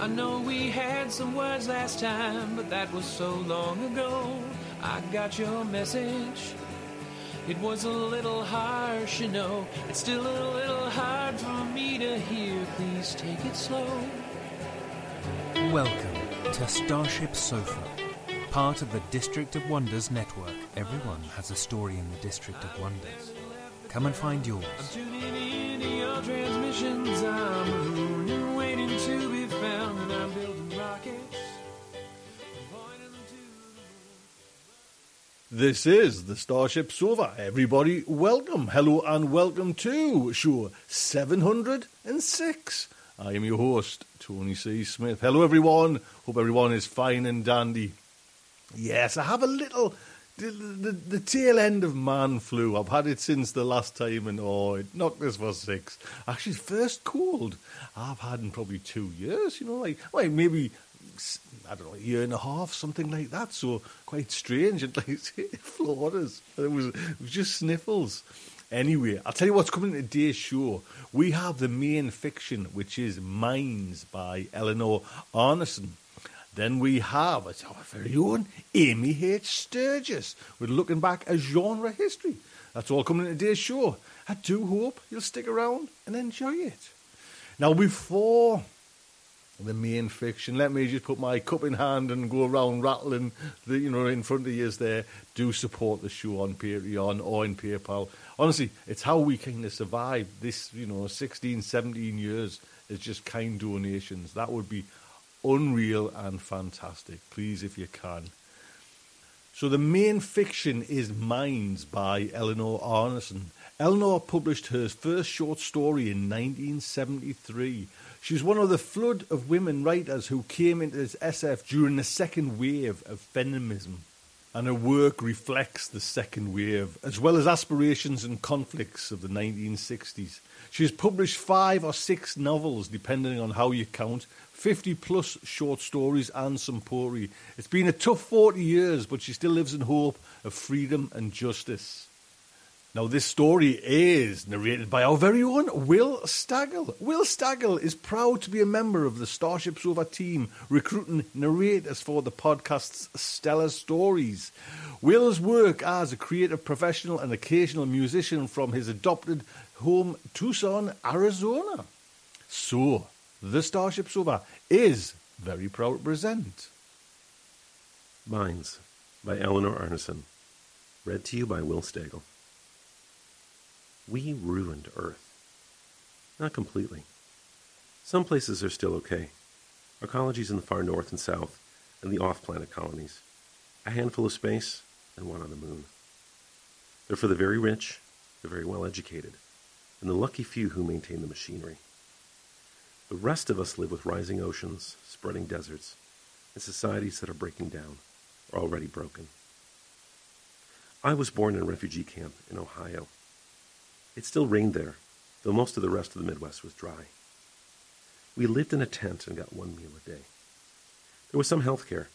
I know we had some words last time, but that was so long ago. I got your message. It was a little harsh, you know. It's still a little hard for me to hear. Please take it slow. Welcome to Starship Sofa, part of the District of Wonders network. Everyone has a story in the District of Wonders. Come and find yours. This is the Starship Sofa. Everybody, welcome, hello, and welcome to show 706. I am your host, Tony C. Smith. Hello, everyone. Hope everyone is fine and dandy. Yes, I have a little. The, the, the tail end of man flu. I've had it since the last time, and oh, it knocked us for six. Actually, first cold I've had in probably two years. You know, like, maybe I don't know, a year and a half, something like that. So quite strange. And like us. It was, it was just sniffles. Anyway, I'll tell you what's coming in today's show. We have the main fiction, which is Minds by Eleanor Arnason. Then we have, it's our oh, very own Amy H. Sturgis. We're looking back at genre history. That's all coming in today's show. I do hope you'll stick around and enjoy it. Now, before the main fiction. Let me just put my cup in hand and go around rattling the you know in front of you there. Do support the show on Patreon or in PayPal. Honestly, it's how we kind of survive this, you know, 16, 17 years is just kind donations. That would be unreal and fantastic. Please, if you can. So the main fiction is Minds by Eleanor Arnason. Eleanor published her first short story in 1973. She was one of the flood of women writers who came into SF during the second wave of feminism. And her work reflects the second wave, as well as aspirations and conflicts of the 1960s. She has published five or six novels, depending on how you count, 50 plus short stories, and some poetry. It's been a tough 40 years, but she still lives in hope of freedom and justice. Now, this story is narrated by our very own Will Staggle. Will Staggle is proud to be a member of the Starship Sofa team, recruiting narrators for the podcast's stellar stories. Will's work as a creative professional and occasional musician from his adopted home, Tucson, Arizona. So, the Starship Sofa is very proud to present. Minds by Eleanor Arnason. Read to you by Will Stagel. We ruined Earth. Not completely. Some places are still okay. Our colonies in the far north and south, and the off planet colonies. A handful of space, and one on the moon. They're for the very rich, the very well educated, and the lucky few who maintain the machinery. The rest of us live with rising oceans, spreading deserts, and societies that are breaking down, or already broken. I was born in a refugee camp in Ohio. It still rained there, though most of the rest of the Midwest was dry. We lived in a tent and got one meal a day. There was some health care,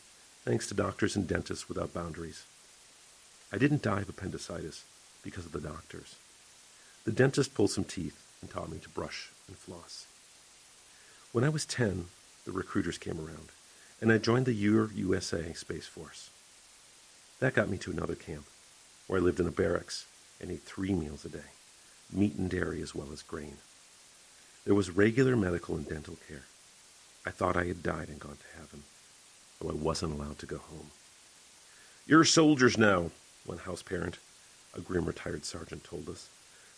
thanks to doctors and dentists without boundaries, I didn't die of appendicitis because of the doctors. The dentist pulled some teeth and taught me to brush and floss. When I was 10, the recruiters came around, and I joined the USA Space Force. That got me to another camp, where I lived in a barracks and ate three meals a day meat and dairy as well as grain. There was regular medical and dental care. I thought I had died and gone to heaven, though I wasn't allowed to go home. You're soldiers now, one house parent, a grim retired sergeant, told us.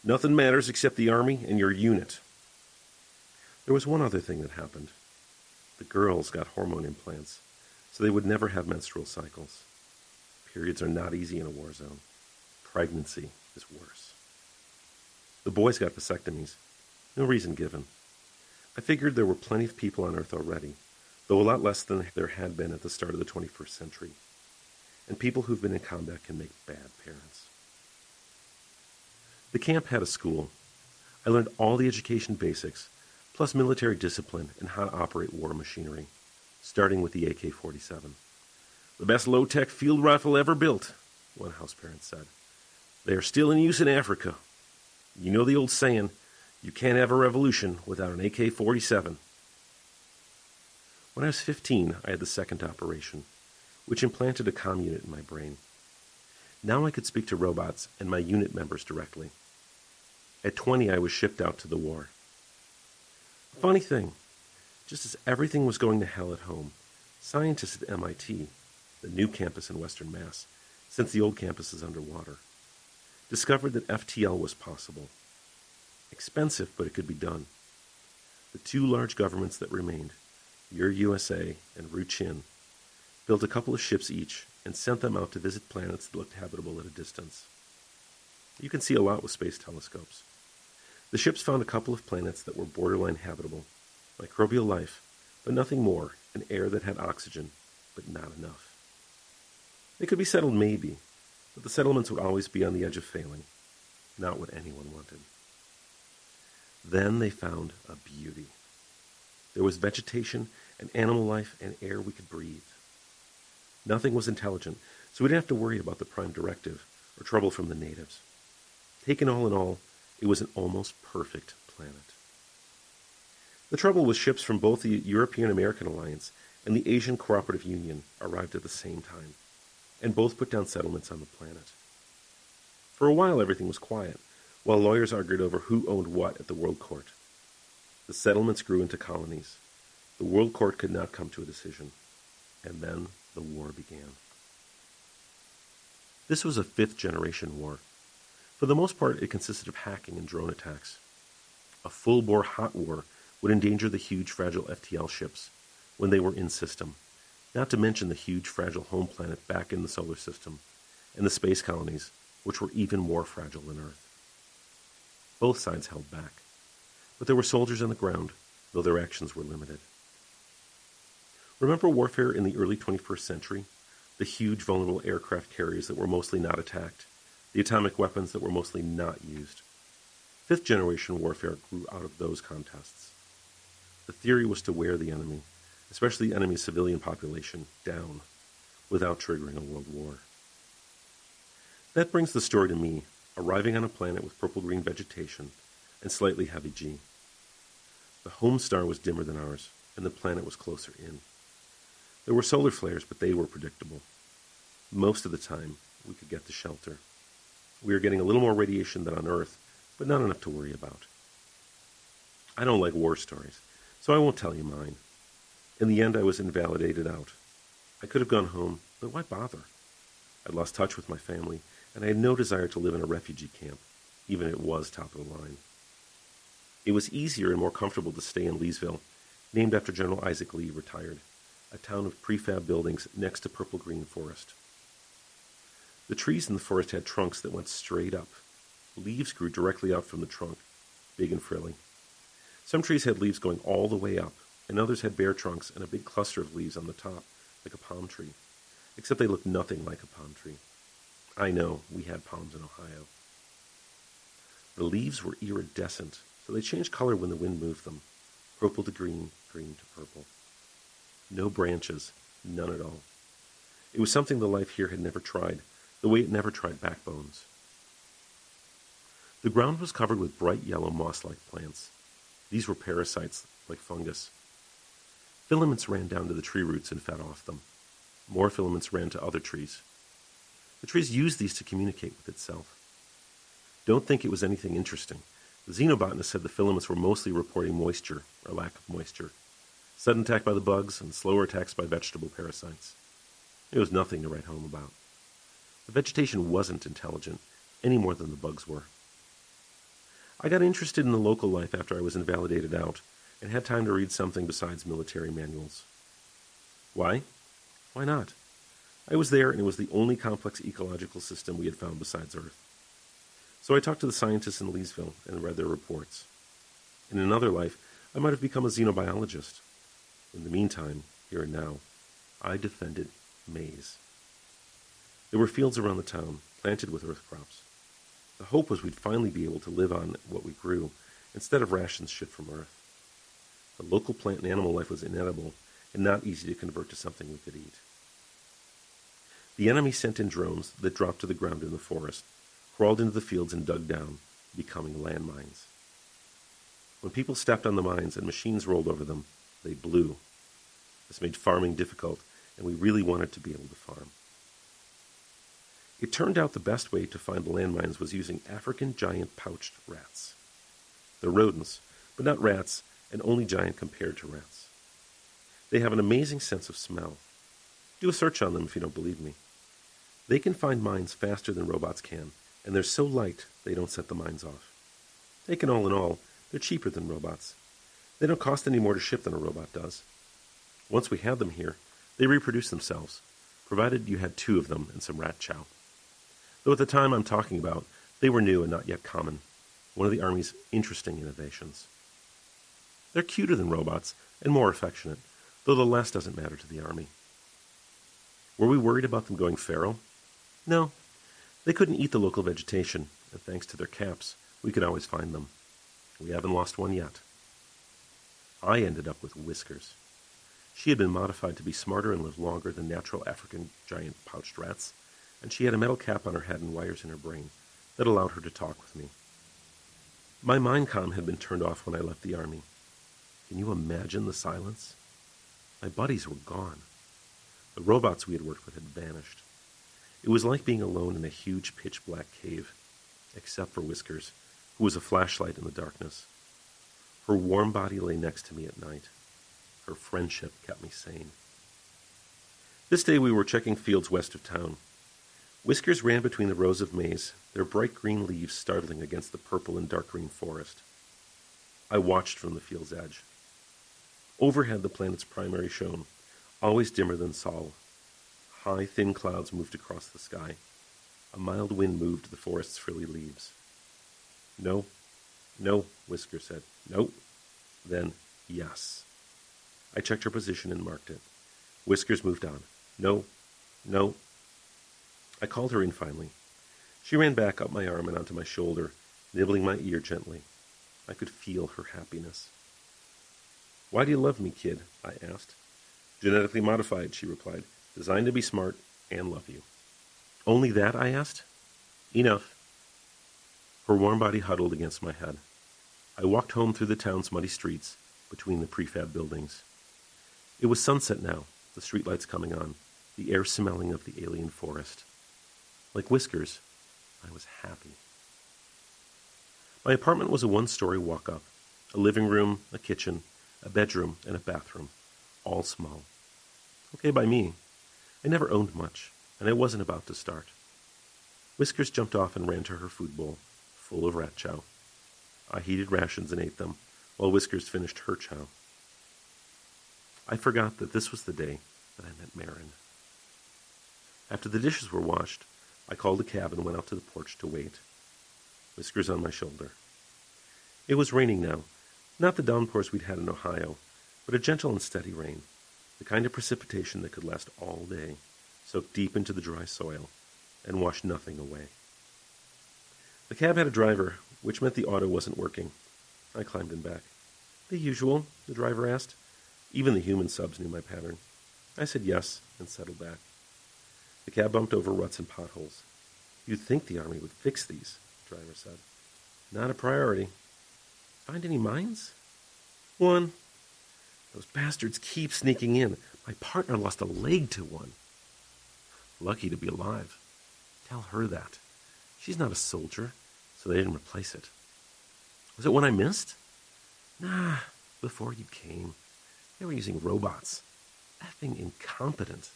Nothing matters except the Army and your unit. There was one other thing that happened. The girls got hormone implants, so they would never have menstrual cycles. Periods are not easy in a war zone. Pregnancy is worse. The boys got vasectomies. No reason given. I figured there were plenty of people on Earth already, though a lot less than there had been at the start of the 21st century. And people who've been in combat can make bad parents. The camp had a school. I learned all the education basics, plus military discipline and how to operate war machinery, starting with the AK 47. The best low tech field rifle ever built, one house parent said. They are still in use in Africa, you know the old saying, you can't have a revolution without an AK 47. When I was 15, I had the second operation, which implanted a comm unit in my brain. Now I could speak to robots and my unit members directly. At 20, I was shipped out to the war. Funny thing, just as everything was going to hell at home, scientists at MIT, the new campus in Western Mass, since the old campus is underwater, discovered that FTL was possible. Expensive, but it could be done. The two large governments that remained, Your USA and Ruchin, built a couple of ships each and sent them out to visit planets that looked habitable at a distance. You can see a lot with space telescopes. The ships found a couple of planets that were borderline habitable, microbial life, but nothing more, and air that had oxygen, but not enough. They could be settled maybe, but the settlements would always be on the edge of failing, not what anyone wanted. Then they found a beauty. There was vegetation and animal life and air we could breathe. Nothing was intelligent, so we didn't have to worry about the Prime Directive or trouble from the natives. Taken all in all, it was an almost perfect planet. The trouble was ships from both the European American Alliance and the Asian Cooperative Union arrived at the same time and both put down settlements on the planet. For a while, everything was quiet, while lawyers argued over who owned what at the World Court. The settlements grew into colonies. The World Court could not come to a decision. And then the war began. This was a fifth generation war. For the most part, it consisted of hacking and drone attacks. A full bore hot war would endanger the huge, fragile FTL ships when they were in system not to mention the huge fragile home planet back in the solar system, and the space colonies, which were even more fragile than Earth. Both sides held back, but there were soldiers on the ground, though their actions were limited. Remember warfare in the early 21st century? The huge vulnerable aircraft carriers that were mostly not attacked, the atomic weapons that were mostly not used. Fifth generation warfare grew out of those contests. The theory was to wear the enemy, especially the enemy's civilian population, down without triggering a world war. That brings the story to me, arriving on a planet with purple green vegetation and slightly heavy G. The home star was dimmer than ours, and the planet was closer in. There were solar flares, but they were predictable. Most of the time, we could get to shelter. We are getting a little more radiation than on Earth, but not enough to worry about. I don't like war stories, so I won't tell you mine. In the end, I was invalidated out. I could have gone home, but why bother? I'd lost touch with my family, and I had no desire to live in a refugee camp, even if it was top of the line. It was easier and more comfortable to stay in Leesville, named after General Isaac Lee, retired, a town of prefab buildings next to purple green forest. The trees in the forest had trunks that went straight up. Leaves grew directly out from the trunk, big and frilly. Some trees had leaves going all the way up, and others had bare trunks and a big cluster of leaves on the top, like a palm tree, except they looked nothing like a palm tree. I know, we had palms in Ohio. The leaves were iridescent, so they changed color when the wind moved them purple to green, green to purple. No branches, none at all. It was something the life here had never tried, the way it never tried backbones. The ground was covered with bright yellow moss-like plants. These were parasites, like fungus. Filaments ran down to the tree roots and fed off them. More filaments ran to other trees. The trees used these to communicate with itself. Don't think it was anything interesting. The xenobotanist said the filaments were mostly reporting moisture or lack of moisture, sudden attack by the bugs, and slower attacks by vegetable parasites. It was nothing to write home about. The vegetation wasn't intelligent, any more than the bugs were. I got interested in the local life after I was invalidated out and had time to read something besides military manuals. Why? Why not? I was there and it was the only complex ecological system we had found besides Earth. So I talked to the scientists in Leesville and read their reports. In another life, I might have become a xenobiologist. In the meantime, here and now, I defended maize. There were fields around the town, planted with earth crops. The hope was we'd finally be able to live on what we grew, instead of rations shipped from Earth. The local plant and animal life was inedible and not easy to convert to something we could eat. The enemy sent in drones that dropped to the ground in the forest, crawled into the fields and dug down, becoming landmines. When people stepped on the mines and machines rolled over them, they blew. This made farming difficult, and we really wanted to be able to farm. It turned out the best way to find the landmines was using African giant pouched rats. They're rodents, but not rats, and only giant compared to rats. They have an amazing sense of smell. Do a search on them if you don't believe me. They can find mines faster than robots can, and they're so light they don't set the mines off. Taken all in all, they're cheaper than robots. They don't cost any more to ship than a robot does. Once we have them here, they reproduce themselves, provided you had two of them and some rat chow. Though at the time I'm talking about, they were new and not yet common, one of the Army's interesting innovations. They're cuter than robots and more affectionate, though the last doesn't matter to the Army. Were we worried about them going feral? No. They couldn't eat the local vegetation, and thanks to their caps, we could always find them. We haven't lost one yet. I ended up with Whiskers. She had been modified to be smarter and live longer than natural African giant pouched rats, and she had a metal cap on her head and wires in her brain that allowed her to talk with me. My mind com had been turned off when I left the army. Can you imagine the silence? My buddies were gone. The robots we had worked with had vanished. It was like being alone in a huge pitch black cave, except for Whiskers, who was a flashlight in the darkness. Her warm body lay next to me at night. Her friendship kept me sane. This day we were checking fields west of town. Whiskers ran between the rows of maize, their bright green leaves startling against the purple and dark green forest. I watched from the field's edge. Overhead, the planet's primary shone, always dimmer than Sol. High, thin clouds moved across the sky. A mild wind moved the forest's frilly leaves. No, no, Whisker said. No. Then, yes. I checked her position and marked it. Whiskers moved on. No, no. I called her in finally. She ran back up my arm and onto my shoulder, nibbling my ear gently. I could feel her happiness. Why do you love me, kid? I asked. Genetically modified, she replied. Designed to be smart and love you. Only that? I asked. Enough. Her warm body huddled against my head. I walked home through the town's muddy streets, between the prefab buildings. It was sunset now, the streetlights coming on, the air smelling of the alien forest. Like whiskers, I was happy. My apartment was a one story walk up a living room, a kitchen, a bedroom, and a bathroom, all small. Okay by me. I never owned much, and I wasn't about to start. Whiskers jumped off and ran to her food bowl, full of rat chow. I heated rations and ate them, while Whiskers finished her chow. I forgot that this was the day that I met Marin. After the dishes were washed, I called a cab and went out to the porch to wait. Whiskers on my shoulder. It was raining now, not the downpours we'd had in Ohio, but a gentle and steady rain, the kind of precipitation that could last all day, soak deep into the dry soil, and wash nothing away. The cab had a driver, which meant the auto wasn't working. I climbed in back. The usual, the driver asked. Even the human subs knew my pattern. I said yes and settled back. The cab bumped over ruts and potholes. You'd think the Army would fix these, the driver said. Not a priority. Find any mines? One. Those bastards keep sneaking in. My partner lost a leg to one. Lucky to be alive. Tell her that. She's not a soldier, so they didn't replace it. Was it one I missed? Nah, before you came. They were using robots. Effing incompetent.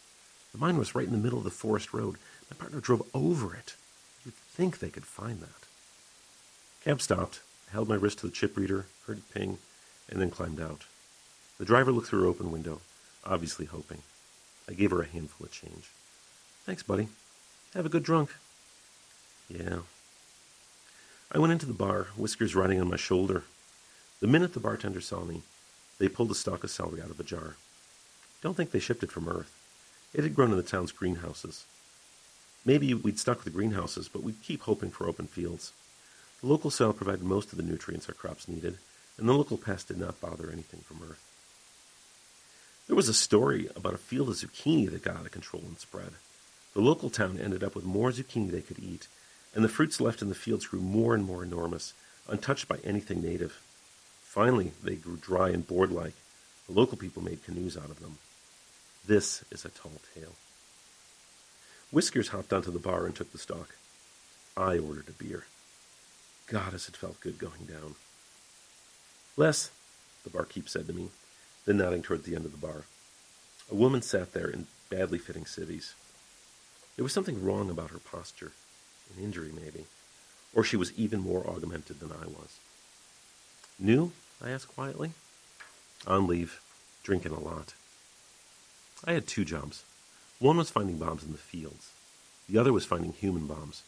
The mine was right in the middle of the forest road. My partner drove over it. You'd think they could find that. Cab stopped, held my wrist to the chip reader, heard it ping, and then climbed out. The driver looked through her open window, obviously hoping. I gave her a handful of change. Thanks, buddy. Have a good drunk. Yeah. I went into the bar, whiskers riding on my shoulder. The minute the bartender saw me, they pulled a stalk of celery out of a jar. Don't think they shipped it from Earth. It had grown in the town's greenhouses. Maybe we'd stuck with the greenhouses, but we'd keep hoping for open fields. The local soil provided most of the nutrients our crops needed, and the local pests did not bother anything from Earth. There was a story about a field of zucchini that got out of control and spread. The local town ended up with more zucchini they could eat, and the fruits left in the fields grew more and more enormous, untouched by anything native. Finally, they grew dry and board like. The local people made canoes out of them. This is a tall tale. Whiskers hopped onto the bar and took the stock. I ordered a beer. God, as it felt good going down. Les, the barkeep said to me, then nodding toward the end of the bar. A woman sat there in badly fitting civvies. There was something wrong about her posture, an injury maybe, or she was even more augmented than I was. New? I asked quietly. On leave, drinking a lot. I had two jobs. One was finding bombs in the fields. The other was finding human bombs,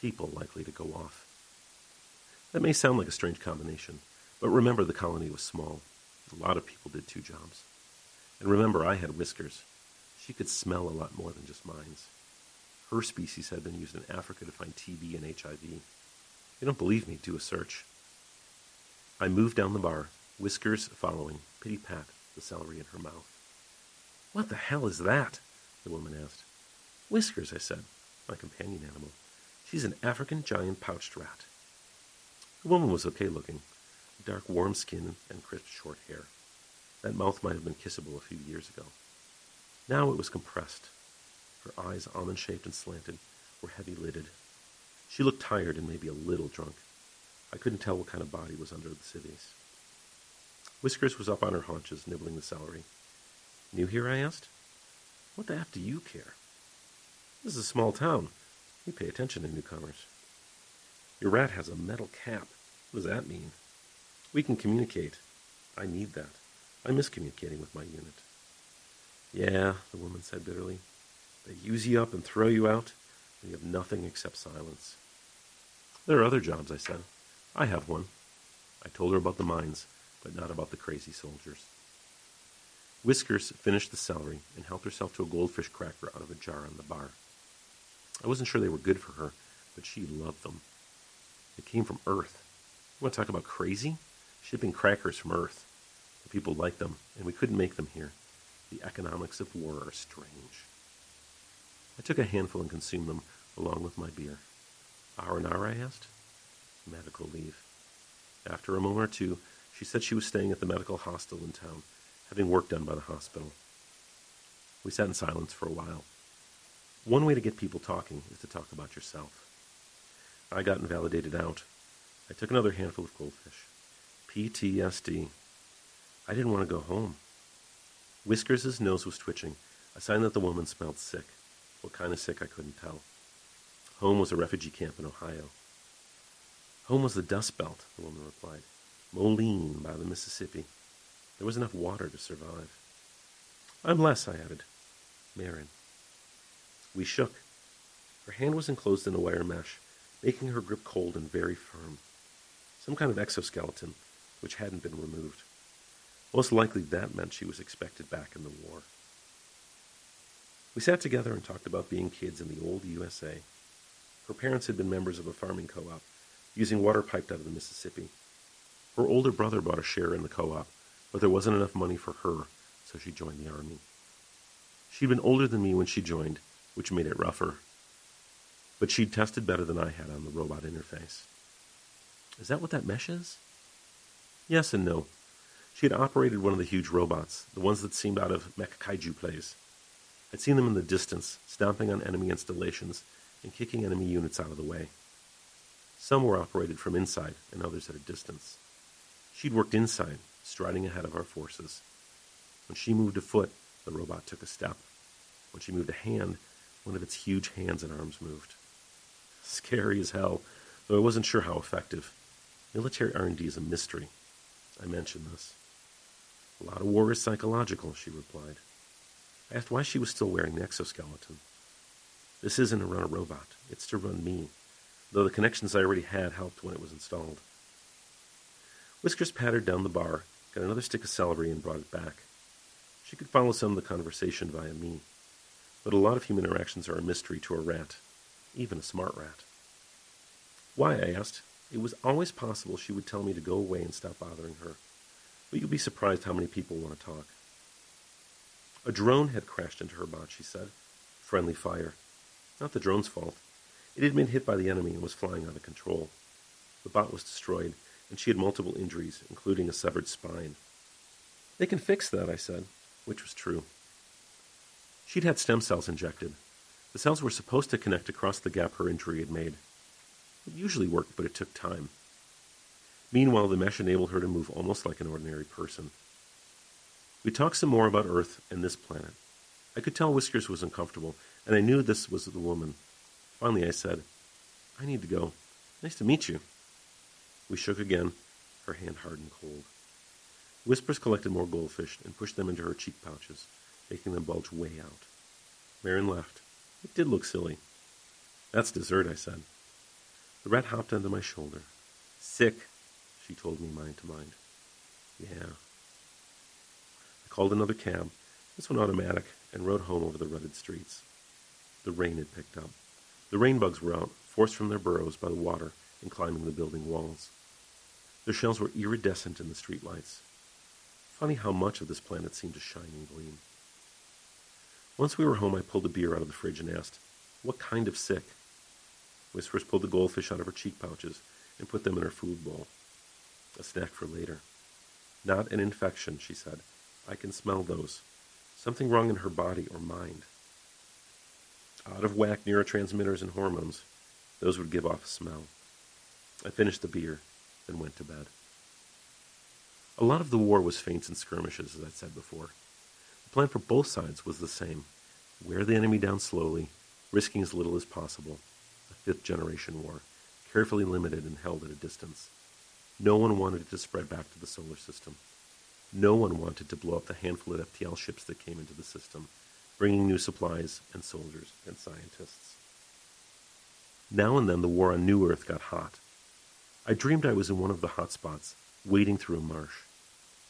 people likely to go off. That may sound like a strange combination, but remember the colony was small. A lot of people did two jobs. And remember, I had whiskers. She could smell a lot more than just mines. Her species had been used in Africa to find TB and HIV. You don't believe me, do a search. I moved down the bar, whiskers following, pity pat, the celery in her mouth. What the hell is that? the woman asked. Whiskers, I said, my companion animal. She's an African giant pouched rat. The woman was okay looking, dark, warm skin and crisp, short hair. That mouth might have been kissable a few years ago. Now it was compressed. Her eyes, almond shaped and slanted, were heavy lidded. She looked tired and maybe a little drunk. I couldn't tell what kind of body was under the civvies. Whiskers was up on her haunches, nibbling the celery. New here? I asked. What the F do you care? This is a small town. We pay attention to newcomers. Your rat has a metal cap. What does that mean? We can communicate. I need that. I miss communicating with my unit. Yeah, the woman said bitterly. They use you up and throw you out, and you have nothing except silence. There are other jobs, I said. I have one. I told her about the mines, but not about the crazy soldiers. Whiskers finished the celery and helped herself to a goldfish cracker out of a jar on the bar. I wasn't sure they were good for her, but she loved them. They came from Earth. You want to talk about crazy? Shipping crackers from Earth. The people liked them, and we couldn't make them here. The economics of war are strange. I took a handful and consumed them, along with my beer. R&R, I asked. Medical leave. After a moment or two, she said she was staying at the medical hostel in town, having work done by the hospital. We sat in silence for a while. One way to get people talking is to talk about yourself. I got invalidated out. I took another handful of goldfish. PTSD. I didn't want to go home. Whiskers' nose was twitching, a sign that the woman smelled sick. What kind of sick I couldn't tell. Home was a refugee camp in Ohio. Home was the Dust Belt, the woman replied. Moline by the Mississippi. There was enough water to survive. I'm Les, I added. Marin. We shook. Her hand was enclosed in a wire mesh, making her grip cold and very firm. Some kind of exoskeleton, which hadn't been removed. Most likely that meant she was expected back in the war. We sat together and talked about being kids in the old USA. Her parents had been members of a farming co op, using water piped out of the Mississippi. Her older brother bought a share in the co op, but there wasn't enough money for her, so she joined the army. She'd been older than me when she joined, which made it rougher. but she'd tested better than I had on the robot interface. Is that what that mesh is? Yes and no. She had operated one of the huge robots, the ones that seemed out of mech kaiju plays. I'd seen them in the distance, stomping on enemy installations and kicking enemy units out of the way. Some were operated from inside and others at a distance. She'd worked inside, striding ahead of our forces. When she moved a foot, the robot took a step. When she moved a hand, one of its huge hands and arms moved. Scary as hell, though I wasn't sure how effective. Military R&D is a mystery. I mentioned this. A lot of war is psychological, she replied. I asked why she was still wearing the exoskeleton. This isn't to run a robot, it's to run me, though the connections I already had helped when it was installed. Whiskers pattered down the bar, got another stick of celery, and brought it back. She could follow some of the conversation via me, but a lot of human interactions are a mystery to a rat, even a smart rat. Why, I asked. It was always possible she would tell me to go away and stop bothering her, but you'll be surprised how many people want to talk. A drone had crashed into her bot, she said. Friendly fire. Not the drone's fault. It had been hit by the enemy and was flying out of control. The bot was destroyed, and she had multiple injuries, including a severed spine. They can fix that, I said, which was true. She'd had stem cells injected. The cells were supposed to connect across the gap her injury had made. It usually worked, but it took time. Meanwhile, the mesh enabled her to move almost like an ordinary person. We talked some more about Earth and this planet. I could tell Whiskers was uncomfortable, and I knew this was the woman. Finally, I said, I need to go. Nice to meet you. We shook again, her hand hard and cold. Whiskers collected more goldfish and pushed them into her cheek pouches, making them bulge way out. Marin laughed. It did look silly. That's dessert, I said. The rat hopped onto my shoulder. Sick, she told me mind to mind. Yeah, I called another cab, this one automatic, and rode home over the rutted streets. The rain had picked up. The rain bugs were out, forced from their burrows by the water and climbing the building walls. Their shells were iridescent in the streetlights. Funny how much of this planet seemed to shine and gleam. Once we were home, I pulled a beer out of the fridge and asked, What kind of sick? Whiskers pulled the goldfish out of her cheek pouches and put them in her food bowl. A snack for later. Not an infection, she said. I can smell those. Something wrong in her body or mind. Out of whack neurotransmitters and hormones. Those would give off a smell. I finished the beer, then went to bed. A lot of the war was feints and skirmishes, as I said before. The plan for both sides was the same wear the enemy down slowly, risking as little as possible. A fifth generation war, carefully limited and held at a distance. No one wanted it to spread back to the solar system. No one wanted to blow up the handful of FTL ships that came into the system, bringing new supplies and soldiers and scientists. Now and then the war on New Earth got hot. I dreamed I was in one of the hot spots, wading through a marsh.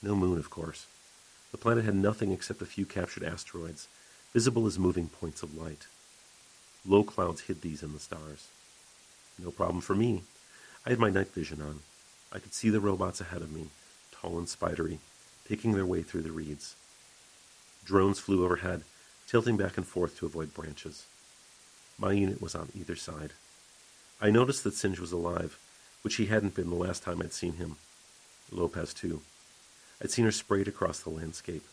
No moon, of course. The planet had nothing except a few captured asteroids, visible as moving points of light. Low clouds hid these in the stars. No problem for me. I had my night vision on. I could see the robots ahead of me, tall and spidery, picking their way through the reeds. Drones flew overhead, tilting back and forth to avoid branches. My unit was on either side. I noticed that Singh was alive, which he hadn't been the last time I'd seen him. Lopez, too. I'd seen her sprayed across the landscape.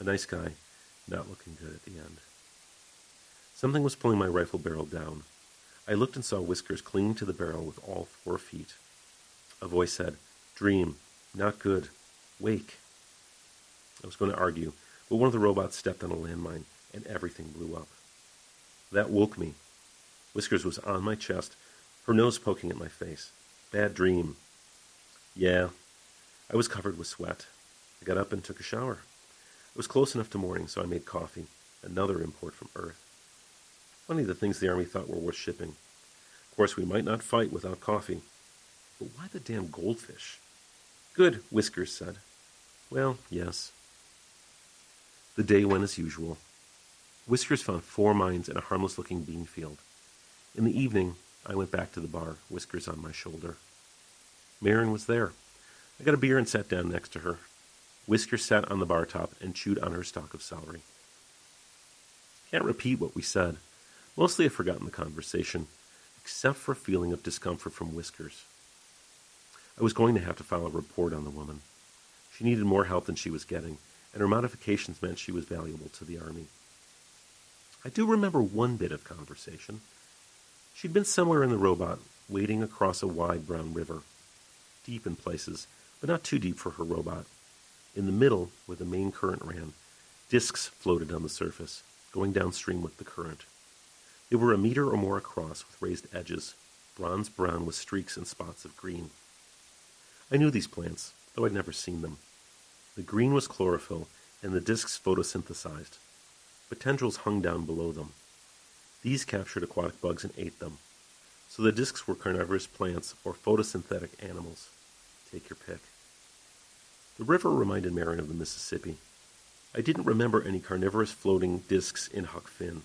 A nice guy, not looking good at the end. Something was pulling my rifle barrel down. I looked and saw Whiskers clinging to the barrel with all four feet. A voice said, Dream, not good. Wake. I was going to argue, but one of the robots stepped on a landmine, and everything blew up. That woke me. Whiskers was on my chest, her nose poking at my face. Bad dream. Yeah. I was covered with sweat. I got up and took a shower. It was close enough to morning, so I made coffee, another import from Earth. Funny the things the Army thought were worth shipping. Of course, we might not fight without coffee. But why the damn goldfish? Good, Whiskers said. Well, yes. The day went as usual. Whiskers found four mines in a harmless looking bean field. In the evening, I went back to the bar, Whiskers on my shoulder. Marin was there. I got a beer and sat down next to her. Whiskers sat on the bar top and chewed on her stalk of celery. Can't repeat what we said, Mostly I've forgotten the conversation, except for a feeling of discomfort from Whiskers. I was going to have to file a report on the woman. She needed more help than she was getting, and her modifications meant she was valuable to the Army. I do remember one bit of conversation. She'd been somewhere in the robot, wading across a wide brown river, deep in places, but not too deep for her robot. In the middle, where the main current ran, discs floated on the surface, going downstream with the current. They were a meter or more across with raised edges, bronze brown with streaks and spots of green. I knew these plants, though I'd never seen them. The green was chlorophyll, and the discs photosynthesized, but tendrils hung down below them. These captured aquatic bugs and ate them, so the discs were carnivorous plants or photosynthetic animals. Take your pick. The river reminded Marion of the Mississippi. I didn't remember any carnivorous floating discs in Huck Finn.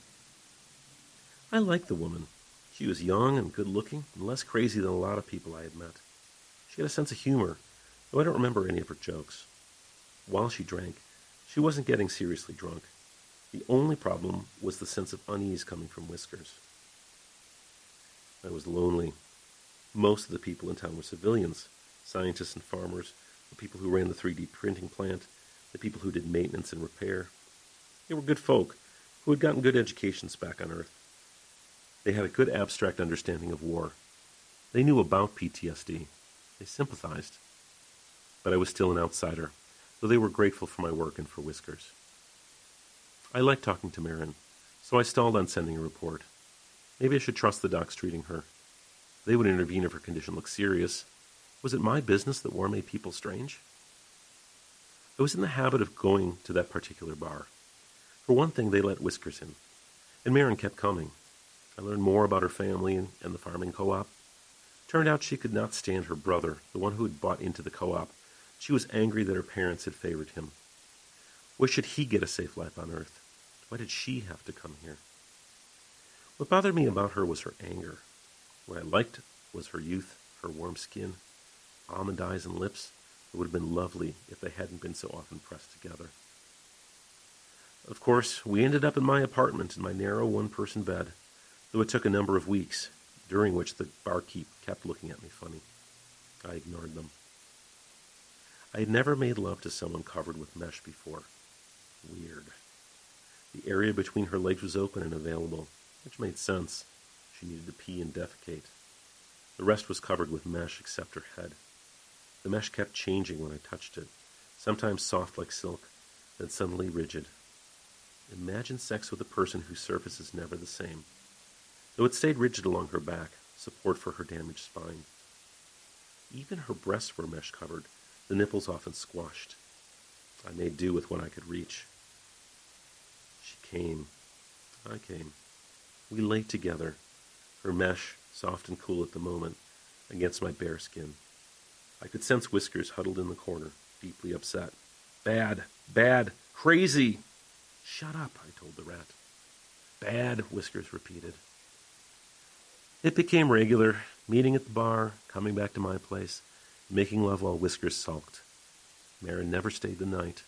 I liked the woman. She was young and good looking, and less crazy than a lot of people I had met. She had a sense of humor, though I don't remember any of her jokes. While she drank, she wasn't getting seriously drunk. The only problem was the sense of unease coming from Whiskers. I was lonely. Most of the people in town were civilians, scientists and farmers, the people who ran the 3D printing plant, the people who did maintenance and repair. They were good folk who had gotten good educations back on Earth. They had a good abstract understanding of war. They knew about PTSD. They sympathized. But I was still an outsider, though they were grateful for my work and for Whiskers. I liked talking to Marin, so I stalled on sending a report. Maybe I should trust the docs treating her. They would intervene if her condition looked serious. Was it my business that war made people strange? I was in the habit of going to that particular bar. For one thing, they let Whiskers in, and Marin kept coming. I learned more about her family and, and the farming co-op. Turned out she could not stand her brother, the one who had bought into the co-op. She was angry that her parents had favored him. Why should he get a safe life on Earth? Why did she have to come here? What bothered me about her was her anger. What I liked was her youth, her warm skin, almond eyes and lips that would have been lovely if they hadn't been so often pressed together. Of course, we ended up in my apartment in my narrow one person bed, though it took a number of weeks, during which the barkeep kept looking at me funny. I ignored them. I had never made love to someone covered with mesh before. Weird. The area between her legs was open and available, which made sense. She needed to pee and defecate. The rest was covered with mesh except her head. The mesh kept changing when I touched it, sometimes soft like silk, then suddenly rigid. Imagine sex with a person whose surface is never the same. Though it stayed rigid along her back, support for her damaged spine. Even her breasts were mesh covered, the nipples often squashed. I made do with what I could reach. She came. I came. We lay together, her mesh, soft and cool at the moment, against my bare skin. I could sense Whiskers huddled in the corner, deeply upset. Bad, bad, crazy! Shut up, I told the rat. Bad, Whiskers repeated. It became regular, meeting at the bar, coming back to my place, making love while Whiskers sulked. Marin never stayed the night.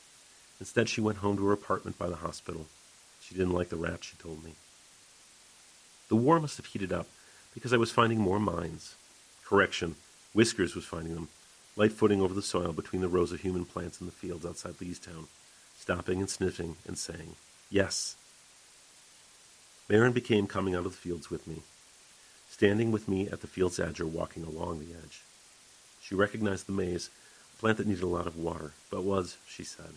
Instead, she went home to her apartment by the hospital. She didn't like the rat, she told me. The war must have heated up because I was finding more mines. Correction, Whiskers was finding them, light footing over the soil between the rows of human plants in the fields outside Leestown, stopping and sniffing and saying, Yes. Marin became coming out of the fields with me, standing with me at the field's edge or walking along the edge. She recognized the maize, a plant that needed a lot of water, but was, she said,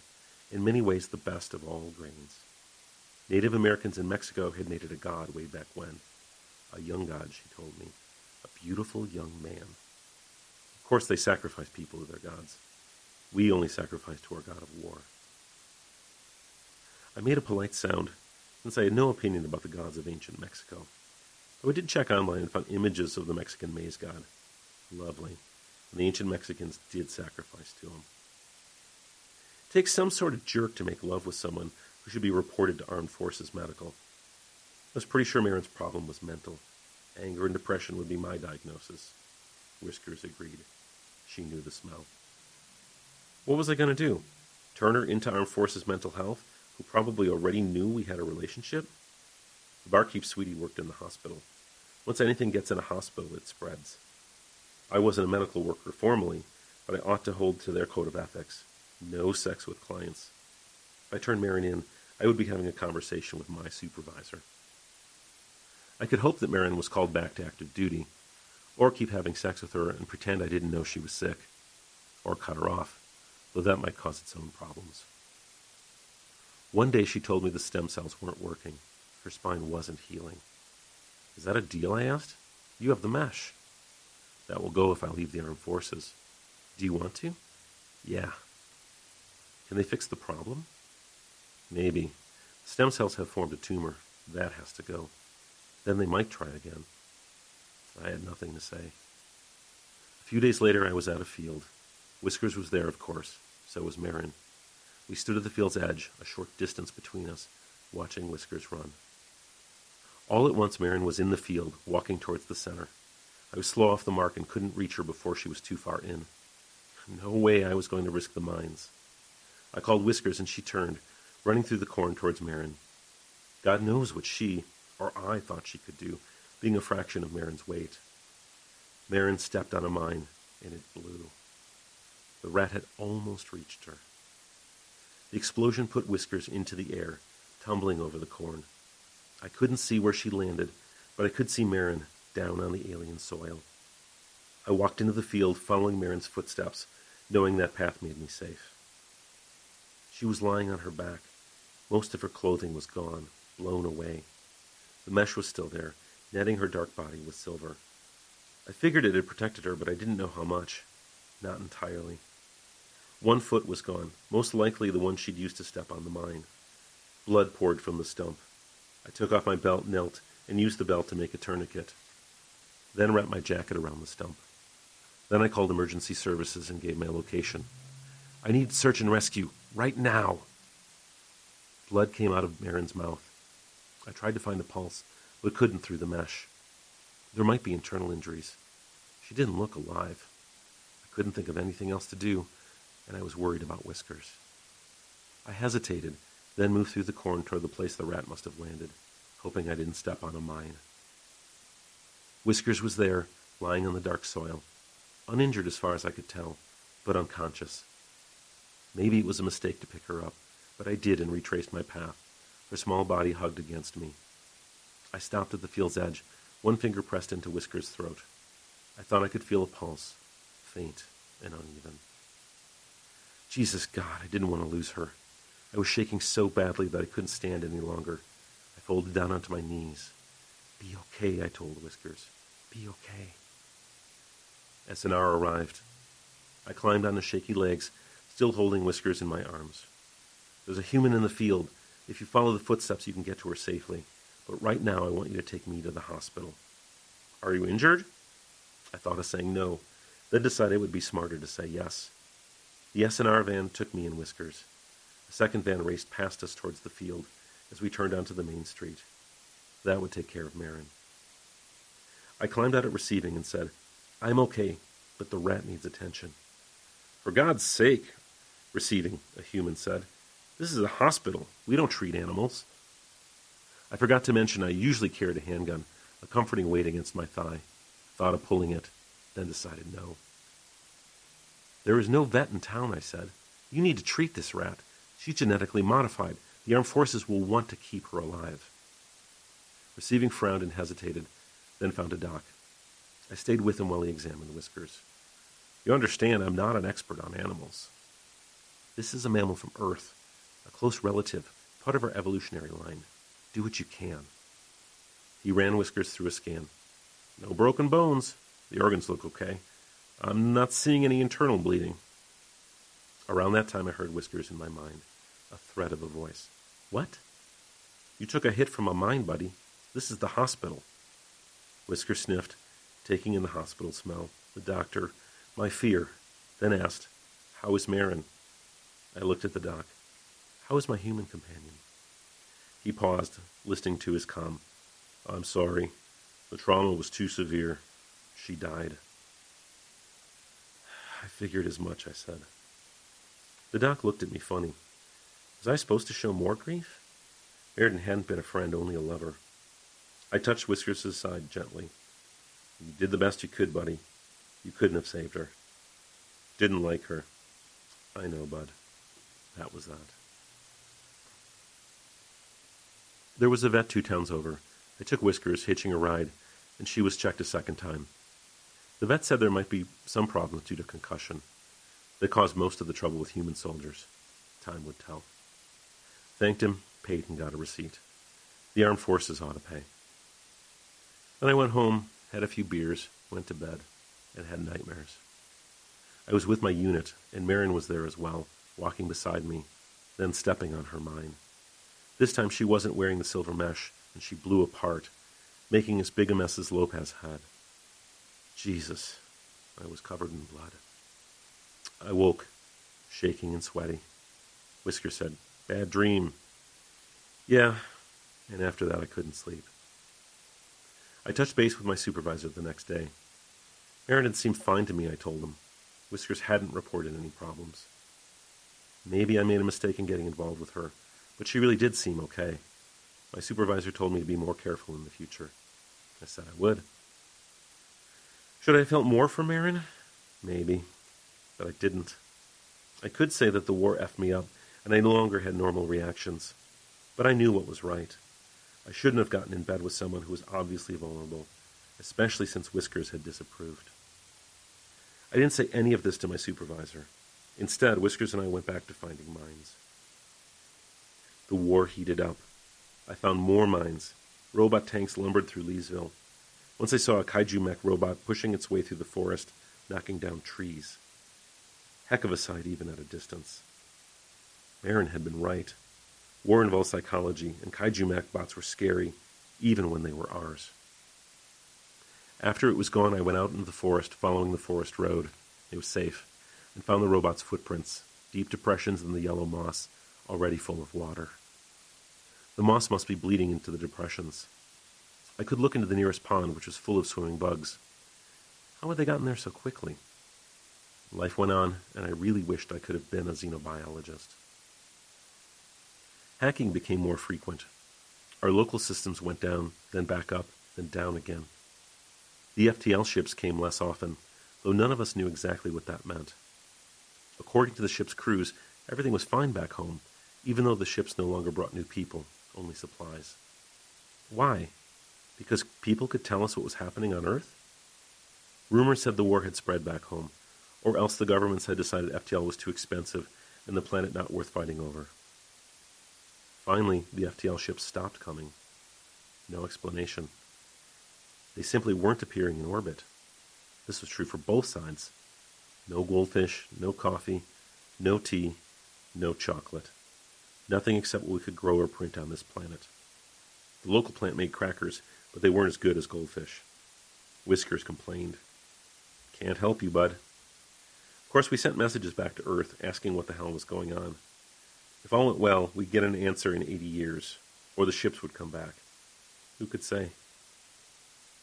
in many ways the best of all grains. Native Americans in Mexico had made it a god way back when. A young god, she told me. A beautiful young man. Of course, they sacrificed people to their gods. We only sacrifice to our god of war. I made a polite sound, since I had no opinion about the gods of ancient Mexico. Though I did check online and found images of the Mexican maize god. Lovely. And the ancient Mexicans did sacrifice to him. It takes some sort of jerk to make love with someone who should be reported to Armed Forces Medical. I was pretty sure Marin's problem was mental. Anger and depression would be my diagnosis. Whiskers agreed. She knew the smell. What was I going to do? Turn her into Armed Forces Mental Health, who probably already knew we had a relationship? The barkeep sweetie worked in the hospital. Once anything gets in a hospital, it spreads. I wasn't a medical worker formally, but I ought to hold to their code of ethics. No sex with clients. If I turned Marin in, I would be having a conversation with my supervisor. I could hope that Marin was called back to active duty, or keep having sex with her and pretend I didn't know she was sick, or cut her off, though that might cause its own problems. One day she told me the stem cells weren't working. Her spine wasn't healing. Is that a deal? I asked. You have the mesh. That will go if I leave the armed forces. Do you want to? Yeah. Can they fix the problem? Maybe. Stem cells have formed a tumor. That has to go. Then they might try again. I had nothing to say. A few days later, I was at a field. Whiskers was there, of course. So was Marin. We stood at the field's edge, a short distance between us, watching Whiskers run. All at once, Marin was in the field, walking towards the center. I was slow off the mark and couldn't reach her before she was too far in. No way I was going to risk the mines. I called Whiskers and she turned, running through the corn towards Marin. God knows what she, or I, thought she could do, being a fraction of Marin's weight. Marin stepped on a mine, and it blew. The rat had almost reached her. The explosion put Whiskers into the air, tumbling over the corn. I couldn't see where she landed, but I could see Marin down on the alien soil. I walked into the field, following Marin's footsteps, knowing that path made me safe. She was lying on her back. Most of her clothing was gone, blown away. The mesh was still there, netting her dark body with silver. I figured it had protected her, but I didn't know how much. Not entirely. One foot was gone, most likely the one she'd used to step on the mine. Blood poured from the stump. I took off my belt, knelt, and used the belt to make a tourniquet. Then wrapped my jacket around the stump. Then I called emergency services and gave my location. I need search and rescue, right now. Blood came out of Marin's mouth. I tried to find a pulse, but couldn't through the mesh. There might be internal injuries. She didn't look alive. I couldn't think of anything else to do, and I was worried about Whiskers. I hesitated, then moved through the corn toward the place the rat must have landed, hoping I didn't step on a mine. Whiskers was there, lying on the dark soil, uninjured as far as I could tell, but unconscious. Maybe it was a mistake to pick her up, but I did and retraced my path, her small body hugged against me. I stopped at the field's edge, one finger pressed into Whisker's throat. I thought I could feel a pulse, faint and uneven. Jesus God, I didn't want to lose her. I was shaking so badly that I couldn't stand any longer. I folded down onto my knees. Be okay, I told Whiskers. Be okay. S&R arrived. I climbed on the shaky legs, still holding Whiskers in my arms. There's a human in the field. If you follow the footsteps, you can get to her safely. But right now, I want you to take me to the hospital. Are you injured? I thought of saying no, then decided it would be smarter to say yes. The S&R van took me in Whiskers. A second van raced past us towards the field as we turned onto the main street. That would take care of Marin. I climbed out at receiving and said, I'm okay, but the rat needs attention. For God's sake, receiving, a human said. This is a hospital. We don't treat animals. I forgot to mention I usually carried a handgun, a comforting weight against my thigh. Thought of pulling it, then decided no. There is no vet in town, I said. You need to treat this rat. She's genetically modified. The armed forces will want to keep her alive. Receiving frowned and hesitated, then found a doc. I stayed with him while he examined the Whiskers. You understand, I'm not an expert on animals. This is a mammal from Earth, a close relative, part of our evolutionary line. Do what you can. He ran Whiskers through a scan. No broken bones. The organs look okay. I'm not seeing any internal bleeding. Around that time, I heard whiskers in my mind, a threat of a voice. What? You took a hit from a mine, buddy. This is the hospital. Whisker sniffed, taking in the hospital smell, the doctor, my fear, then asked, How is Marin? I looked at the doc. How is my human companion? He paused, listening to his calm. I'm sorry. The trauma was too severe. She died. I figured as much, I said. The doc looked at me funny. Was I supposed to show more grief? Marin hadn't been a friend, only a lover. I touched Whiskers' side gently. You did the best you could, buddy. You couldn't have saved her. Didn't like her. I know, bud. That was that. There was a vet two towns over. I took Whiskers, hitching a ride, and she was checked a second time. The vet said there might be some problems due to concussion. They caused most of the trouble with human soldiers. Time would tell. Thanked him, paid, and got a receipt. The armed forces ought to pay. Then I went home, had a few beers, went to bed, and had nightmares. I was with my unit, and Marin was there as well, walking beside me, then stepping on her mine. This time she wasn't wearing the silver mesh, and she blew apart, making as big a mess as Lopez had. Jesus, I was covered in blood. I woke, shaking and sweaty. Whisker said, Bad dream. Yeah, and after that I couldn't sleep. I touched base with my supervisor the next day. Meredith seemed fine to me, I told him. Whiskers hadn't reported any problems. Maybe I made a mistake in getting involved with her, but she really did seem okay. My supervisor told me to be more careful in the future. I said I would. Should I have felt more for Marin? Maybe, but I didn't. I could say that the war effed me up, and I no longer had normal reactions. But I knew what was right. I shouldn't have gotten in bed with someone who was obviously vulnerable, especially since Whiskers had disapproved. I didn't say any of this to my supervisor. Instead, Whiskers and I went back to finding mines. The war heated up. I found more mines. Robot tanks lumbered through Leesville. Once I saw a kaiju mech robot pushing its way through the forest, knocking down trees. Heck of a sight, even at a distance. Marin had been right. War involves psychology, and kaiju mech bots were scary, even when they were ours. After it was gone, I went out into the forest, following the forest road. It was safe, and found the robot's footprints, deep depressions in the yellow moss, already full of water. The moss must be bleeding into the depressions. I could look into the nearest pond, which was full of swimming bugs. How had they gotten there so quickly? Life went on, and I really wished I could have been a xenobiologist. Hacking became more frequent. Our local systems went down, then back up, then down again. The FTL ships came less often, though none of us knew exactly what that meant. According to the ship's crews, everything was fine back home, even though the ships no longer brought new people, only supplies. Why? Because people could tell us what was happening on Earth? Rumors said the war had spread back home, or else the governments had decided FTL was too expensive and the planet not worth fighting over. Finally, the FTL ships stopped coming. No explanation. They simply weren't appearing in orbit. This was true for both sides. No goldfish, no coffee, no tea, no chocolate. Nothing except what we could grow or print on this planet. The local plant made crackers, but they weren't as good as goldfish. Whiskers complained. Can't help you, bud. Of course, we sent messages back to Earth asking what the hell was going on. If all went well, we'd get an answer in 80 years, or the ships would come back. Who could say?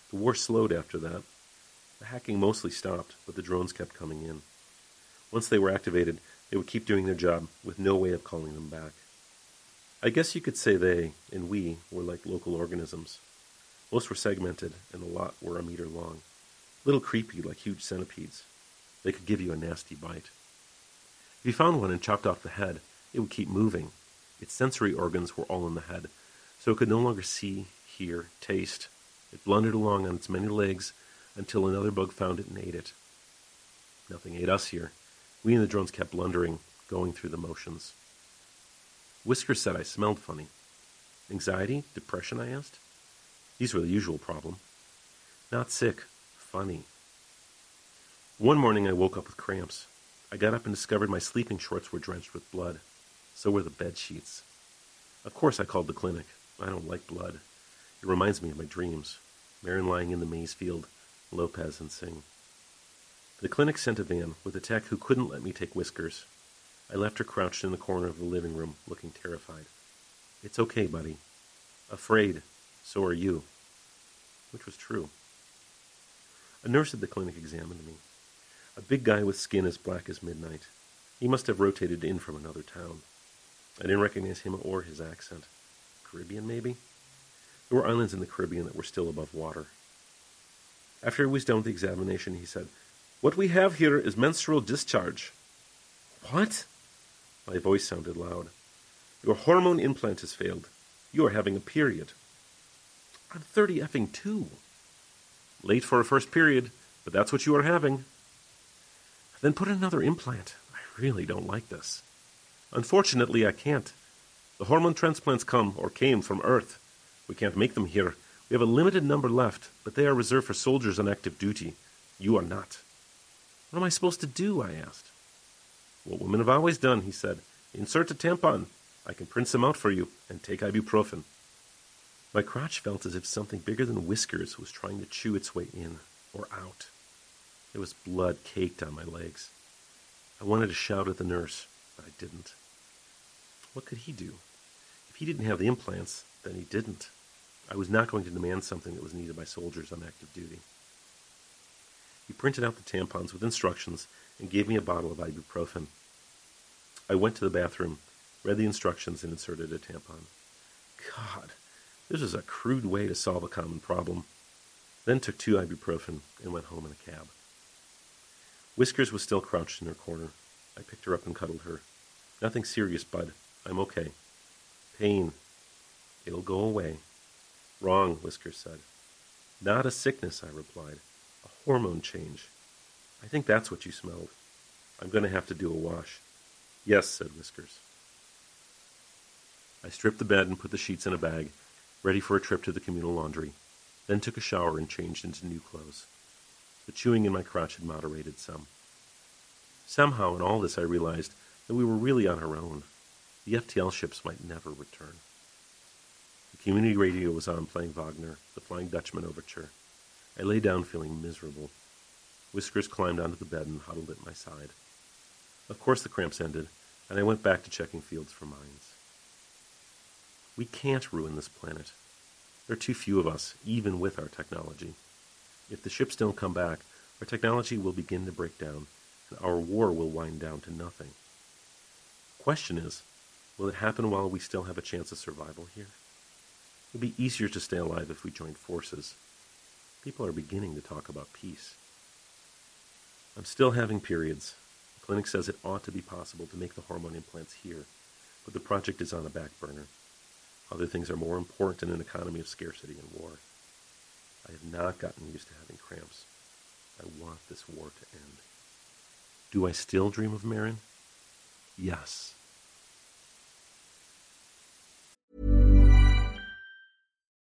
The war slowed after that. The hacking mostly stopped, but the drones kept coming in. Once they were activated, they would keep doing their job, with no way of calling them back. I guess you could say they, and we, were like local organisms. Most were segmented, and a lot were a meter long. Little creepy, like huge centipedes. They could give you a nasty bite. If you found one and chopped off the head, it would keep moving. Its sensory organs were all in the head, so it could no longer see, hear, taste. It blundered along on its many legs until another bug found it and ate it. Nothing ate us here. We and the drones kept blundering, going through the motions. Whisker said I smelled funny. Anxiety? Depression? I asked. These were the usual problem. Not sick, funny. One morning I woke up with cramps. I got up and discovered my sleeping shorts were drenched with blood. So were the bed sheets. Of course I called the clinic. I don't like blood. It reminds me of my dreams. Marin lying in the maize field, Lopez and Singh. The clinic sent a van with a tech who couldn't let me take whiskers. I left her crouched in the corner of the living room, looking terrified. It's okay, buddy. Afraid. So are you. Which was true. A nurse at the clinic examined me. A big guy with skin as black as midnight. He must have rotated in from another town. I didn't recognize him or his accent. Caribbean, maybe? There were islands in the Caribbean that were still above water. After he was done with the examination, he said, What we have here is menstrual discharge. What? My voice sounded loud. Your hormone implant has failed. You are having a period. I'm 30 effing two. Late for a first period, but that's what you are having. Then put in another implant. I really don't like this. Unfortunately, I can't. The hormone transplants come, or came, from Earth. We can't make them here. We have a limited number left, but they are reserved for soldiers on active duty. You are not. What am I supposed to do? I asked. What women have always done, he said. Insert a tampon. I can print some out for you, and take ibuprofen. My crotch felt as if something bigger than whiskers was trying to chew its way in or out. There was blood caked on my legs. I wanted to shout at the nurse, but I didn't. What could he do? If he didn't have the implants, then he didn't. I was not going to demand something that was needed by soldiers on active duty. He printed out the tampons with instructions and gave me a bottle of ibuprofen. I went to the bathroom, read the instructions, and inserted a tampon. God, this was a crude way to solve a common problem. Then took two ibuprofen and went home in a cab. Whiskers was still crouched in her corner. I picked her up and cuddled her. Nothing serious, Bud. I'm okay. Pain. It'll go away. Wrong, Whiskers said. Not a sickness, I replied. A hormone change. I think that's what you smelled. I'm going to have to do a wash. Yes, said Whiskers. I stripped the bed and put the sheets in a bag, ready for a trip to the communal laundry, then took a shower and changed into new clothes. The chewing in my crotch had moderated some. Somehow, in all this, I realized that we were really on our own. The FTL ships might never return. The community radio was on playing Wagner, the Flying Dutchman overture. I lay down feeling miserable. Whiskers climbed onto the bed and huddled at my side. Of course, the cramps ended, and I went back to checking fields for mines. We can't ruin this planet. There are too few of us, even with our technology. If the ships don't come back, our technology will begin to break down, and our war will wind down to nothing. The question is, will it happen while we still have a chance of survival here? It would be easier to stay alive if we joined forces. People are beginning to talk about peace. I'm still having periods. The clinic says it ought to be possible to make the hormone implants here, but the project is on a back burner. Other things are more important in an economy of scarcity and war. I have not gotten used to having cramps. I want this war to end. Do I still dream of Marin? Yes.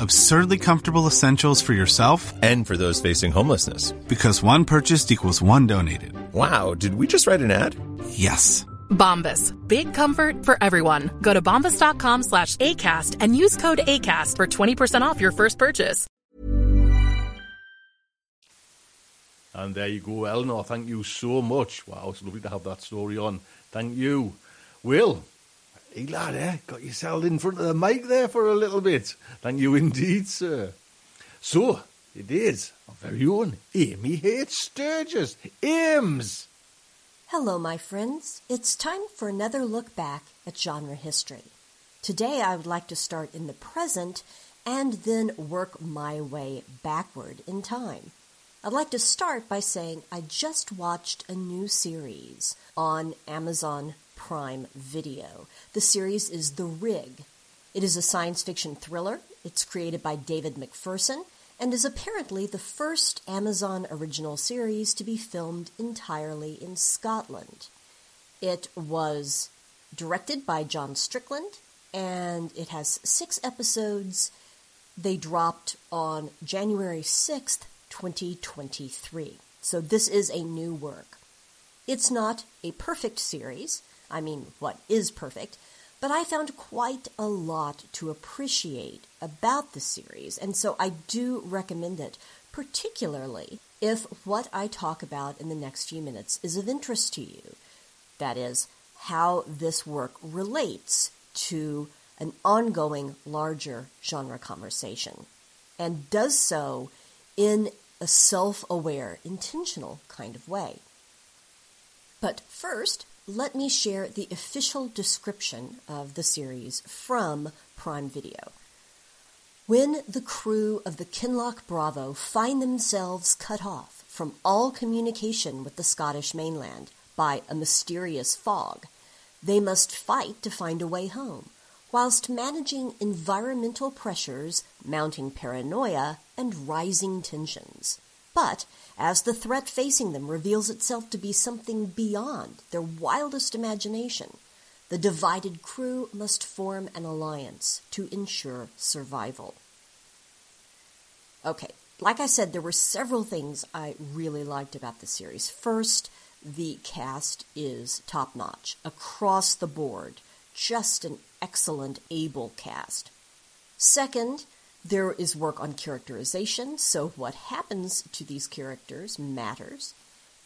Absurdly comfortable essentials for yourself and for those facing homelessness. Because one purchased equals one donated. Wow, did we just write an ad? Yes. Bombas. Big comfort for everyone. Go to bombas.com slash ACAST and use code ACAST for 20% off your first purchase. And there you go, Eleanor. Thank you so much. Wow, it's lovely to have that story on. Thank you. Will, hey lad, eh? Got yourself in front of the mic there for a little bit. Thank you indeed, sir. So, it is our very own Amy H. Sturgis. Ames! Hello, my friends. It's time for another look back at genre history. Today, I would like to start in the present and then work my way backward in time. I'd like to start by saying I just watched a new series on Amazon Prime Video. The series is The Rig. It is a science fiction thriller. It's created by David Macpherson and is apparently the first Amazon original series to be filmed entirely in Scotland. It was directed by John Strickland and it has six episodes. They dropped on January 6th, 2023. So this is a new work. It's not a perfect series. I mean, what is perfect? But I found quite a lot to appreciate about the series, and so I do recommend it, particularly if what I talk about in the next few minutes is of interest to you. That is, how this work relates to an ongoing larger genre conversation, and does so in a self aware, intentional kind of way. But first, let me share the official description of the series from Prime Video. When the crew of the Kinloch Bravo find themselves cut off from all communication with the Scottish mainland by a mysterious fog, they must fight to find a way home, whilst managing environmental pressures, mounting paranoia, and rising tensions. But as the threat facing them reveals itself to be something beyond their wildest imagination, the divided crew must form an alliance to ensure survival. Okay, like I said, there were several things I really liked about the series. First, the cast is top notch across the board, just an excellent, able cast. Second, there is work on characterization, so what happens to these characters matters.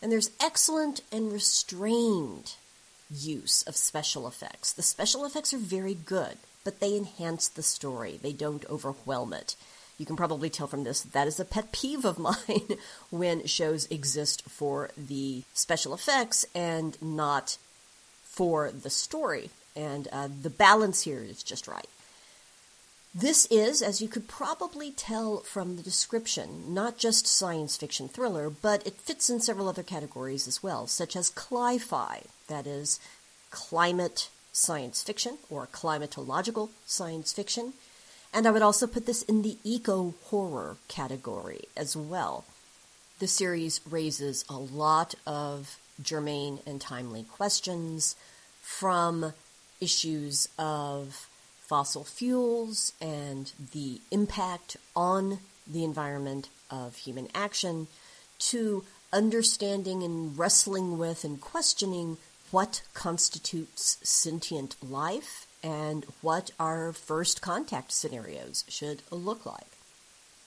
And there's excellent and restrained use of special effects. The special effects are very good, but they enhance the story, they don't overwhelm it. You can probably tell from this that, is a pet peeve of mine when shows exist for the special effects and not for the story. And uh, the balance here is just right. This is, as you could probably tell from the description, not just science fiction thriller, but it fits in several other categories as well, such as cli-fi, that is, climate science fiction or climatological science fiction. And I would also put this in the eco horror category as well. The series raises a lot of germane and timely questions from issues of fossil fuels and the impact on the environment of human action to understanding and wrestling with and questioning what constitutes sentient life and what our first contact scenarios should look like.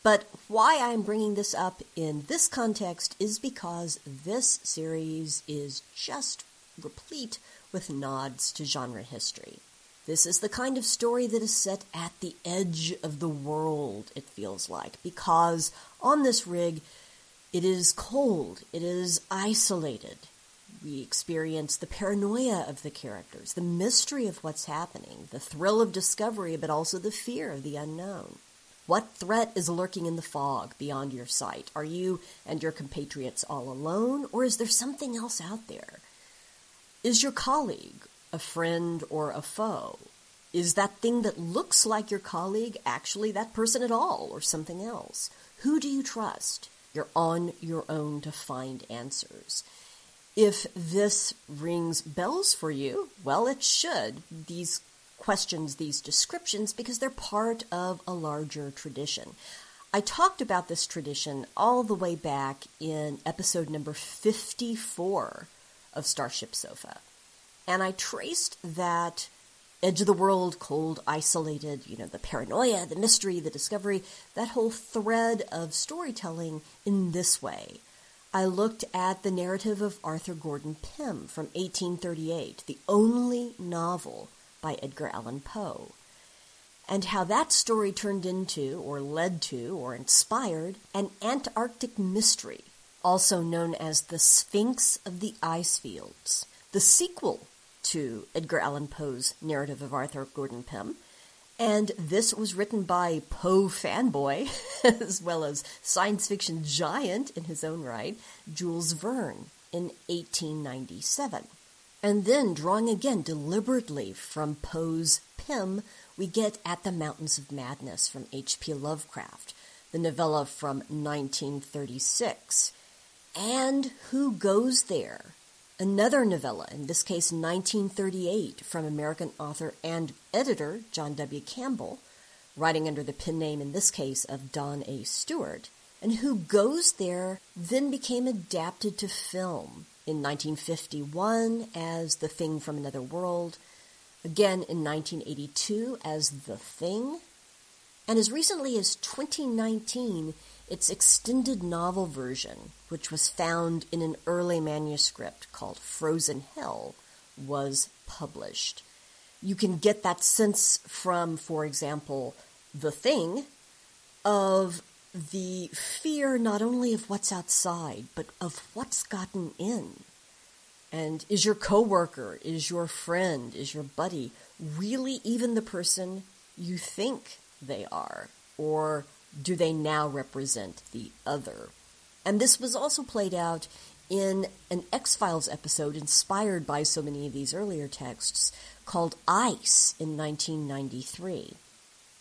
But why I'm bringing this up in this context is because this series is just replete with nods to genre history. This is the kind of story that is set at the edge of the world, it feels like, because on this rig, it is cold, it is isolated. We experience the paranoia of the characters, the mystery of what's happening, the thrill of discovery, but also the fear of the unknown. What threat is lurking in the fog beyond your sight? Are you and your compatriots all alone, or is there something else out there? Is your colleague a friend or a foe? Is that thing that looks like your colleague actually that person at all or something else? Who do you trust? You're on your own to find answers. If this rings bells for you, well, it should. These questions, these descriptions, because they're part of a larger tradition. I talked about this tradition all the way back in episode number 54 of Starship Sofa. And I traced that edge of the world, cold, isolated, you know, the paranoia, the mystery, the discovery, that whole thread of storytelling in this way. I looked at the narrative of Arthur Gordon Pym from 1838, the only novel by Edgar Allan Poe, and how that story turned into, or led to, or inspired an Antarctic mystery, also known as The Sphinx of the Ice Fields. The sequel to Edgar Allan Poe's narrative of Arthur Gordon Pym, And this was written by Poe fanboy, as well as science fiction giant in his own right, Jules Verne, in 1897. And then, drawing again deliberately from Poe's Pym, we get At the Mountains of Madness from H.P. Lovecraft, the novella from 1936. And Who Goes There? Another novella, in this case 1938, from American author and editor John W. Campbell, writing under the pen name in this case of Don A. Stewart. And Who Goes There then became adapted to film in 1951 as The Thing from Another World, again in 1982 as The Thing, and as recently as 2019, its extended novel version, which was found in an early manuscript called Frozen Hell, was published. You can get that sense from, for example, The Thing, of the fear not only of what's outside, but of what's gotten in. And is your coworker, is your friend, is your buddy really even the person you think they are? Or do they now represent the other? And this was also played out in an X Files episode inspired by so many of these earlier texts called Ice in 1993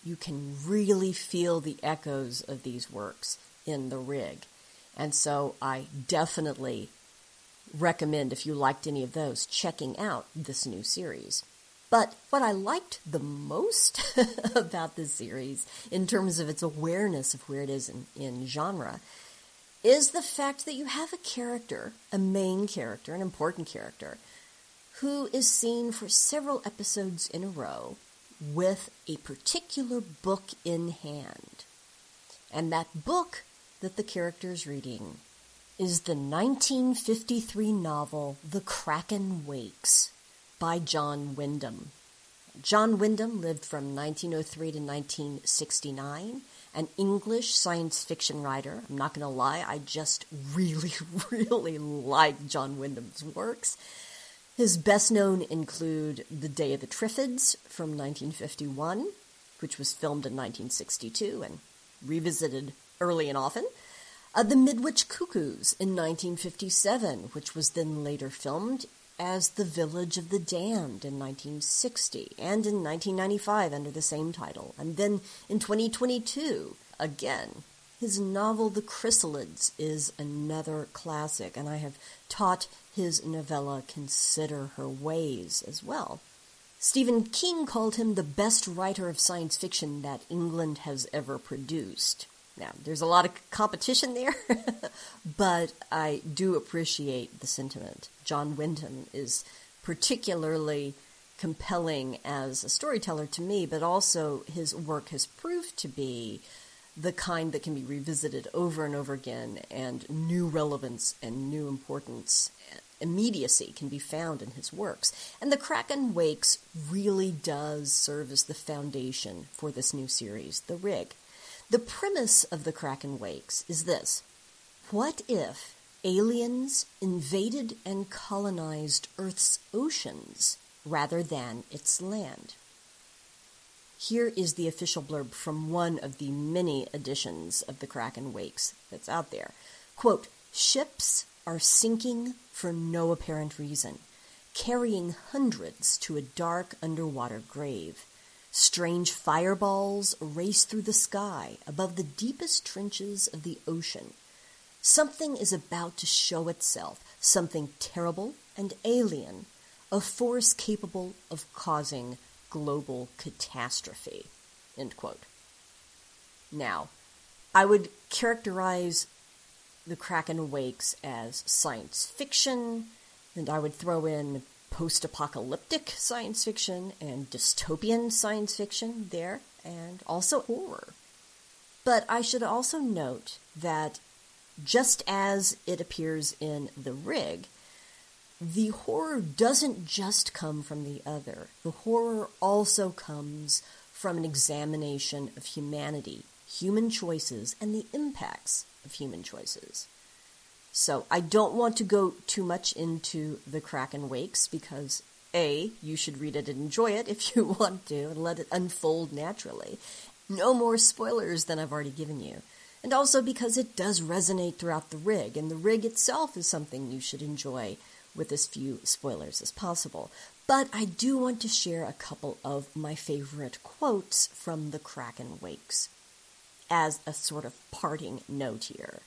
you can really feel the echoes of these works in the rig. And so I definitely recommend, if you liked any of those, checking out this new series. But what I liked the most about this series, in terms of its awareness of where it is in, in genre, is the fact that you have a character, a main character, an important character, who is seen for several episodes in a row with a particular book in hand. And that book that the character is reading is the 1953 novel The Kraken Wakes by John Wyndham. John Wyndham lived from 1903 to 1969, an English science fiction writer. I'm not going to lie, I just really, really like John Wyndham's works. His best known include The Day of the Triffids from 1951, which was filmed in 1962 and revisited early and often. Uh, the Midwich Cuckoos in 1957, which was then later filmed as The Village of the Damned in 1960 and in 1995 under the same title. And then in 2022, again, his novel The Chrysalids is another classic, and I have taught his novella Consider Her Ways as well. Stephen King called him the best writer of science fiction that England has ever produced. Now, there's a lot of competition there, but I do appreciate the sentiment. John Wyndham is particularly compelling as a storyteller to me, but also his work has proved to be the kind that can be revisited over and over again, and new relevance and new importance, immediacy can be found in his works. And The Kraken Wakes really does serve as the foundation for this new series, The Rig. The premise of The Kraken Wakes is this What if aliens invaded and colonized Earth's oceans rather than its land? Here is the official blurb from one of the many editions of the Kraken Wakes that's out there. Quote, ships are sinking for no apparent reason, carrying hundreds to a dark underwater grave. Strange fireballs race through the sky above the deepest trenches of the ocean. Something is about to show itself, something terrible and alien, a force capable of causing global catastrophe. Now, I would characterize the Kraken Wakes as science fiction, and I would throw in post apocalyptic science fiction and dystopian science fiction there, and also horror. But I should also note that just as it appears in The Rig, the horror doesn't just come from the other. The horror also comes from an examination of humanity, human choices, and the impacts of human choices. So I don't want to go too much into the Kraken Wakes because, A, you should read it and enjoy it if you want to and let it unfold naturally. No more spoilers than I've already given you. And also because it does resonate throughout the rig, and the rig itself is something you should enjoy with as few spoilers as possible. But I do want to share a couple of my favorite quotes from the Kraken Wakes as a sort of parting note here.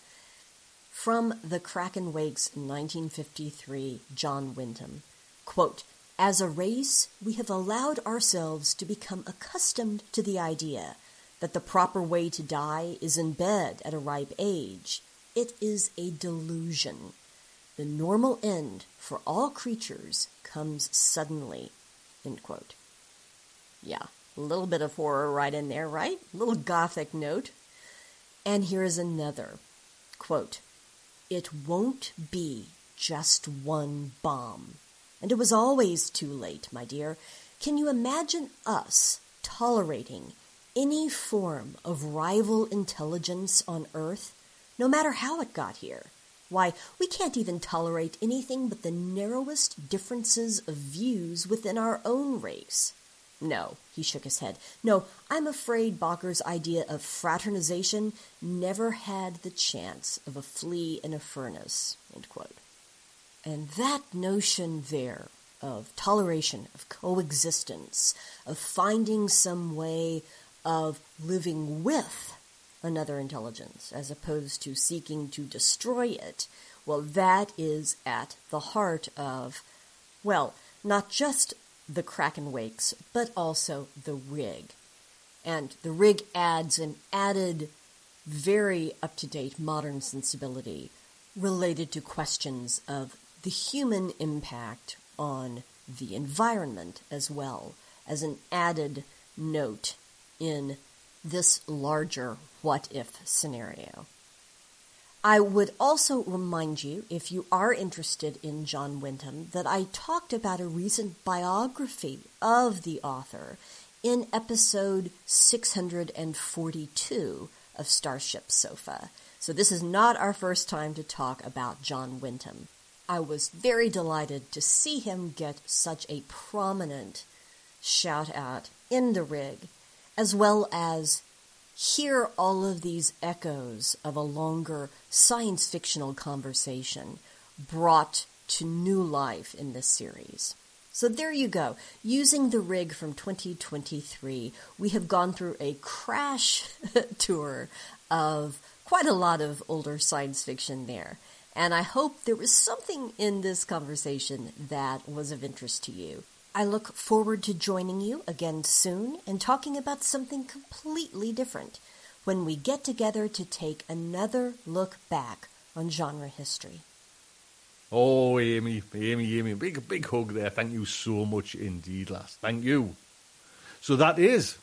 From the Kraken Wakes 1953, John Wyndham. Quote, As a race, we have allowed ourselves to become accustomed to the idea that the proper way to die is in bed at a ripe age. It is a delusion. The normal end for all creatures comes suddenly. End quote. Yeah, a little bit of horror right in there, right? A little gothic note. And here is another quote It won't be just one bomb. And it was always too late, my dear. Can you imagine us tolerating any form of rival intelligence on Earth, no matter how it got here? Why, we can't even tolerate anything but the narrowest differences of views within our own race. No, he shook his head. No, I'm afraid Bocker's idea of fraternization never had the chance of a flea in a furnace. And that notion there of toleration, of coexistence, of finding some way of living with another intelligence as opposed to seeking to destroy it, well, that is at the heart of, well, not just the Kraken Wakes, but also the rig. And the rig adds an added, very up to date modern sensibility related to questions of the human impact on the environment as well as an added note in this larger what if scenario. I would also remind you, if you are interested in John Wyndham, that I talked about a recent biography of the author in episode 642 of Starship Sofa. So this is not our first time to talk about John Wyndham. I was very delighted to see him get such a prominent shout out in the rig, as well as hear all of these echoes of a longer science fictional conversation brought to new life in this series. So there you go. Using the rig from 2023, we have gone through a crash tour of quite a lot of older science fiction there. And I hope there was something in this conversation that was of interest to you. I look forward to joining you again soon and talking about something completely different when we get together to take another look back on genre history. Oh, Amy, Amy, Amy, big, big hug there. Thank you so much indeed, lass. Thank you. So that is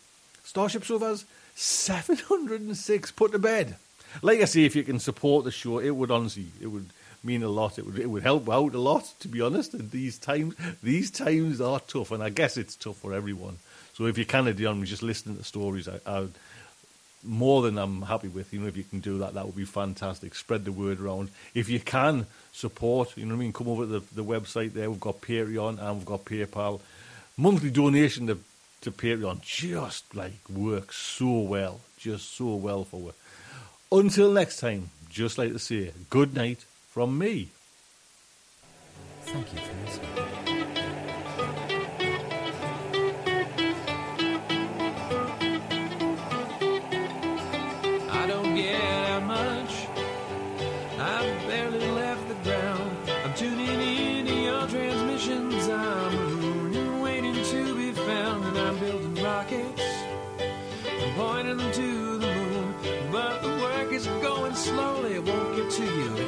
Starship Sofa's 706 put to bed. Like I say, if you can support the show, it would honestly, it would mean a lot. It would it would help out a lot, to be honest. And these times these times are tough, and I guess it's tough for everyone. So if you can, on just listening to the stories, I, I more than I'm happy with. You know, if you can do that, that would be fantastic. Spread the word around. If you can support, you know what I mean. Come over to the, the website there. We've got Patreon and we've got PayPal. Monthly donation to to Patreon just like works so well, just so well for us. Until next time, just like to say, good night from me. Thank you for listening.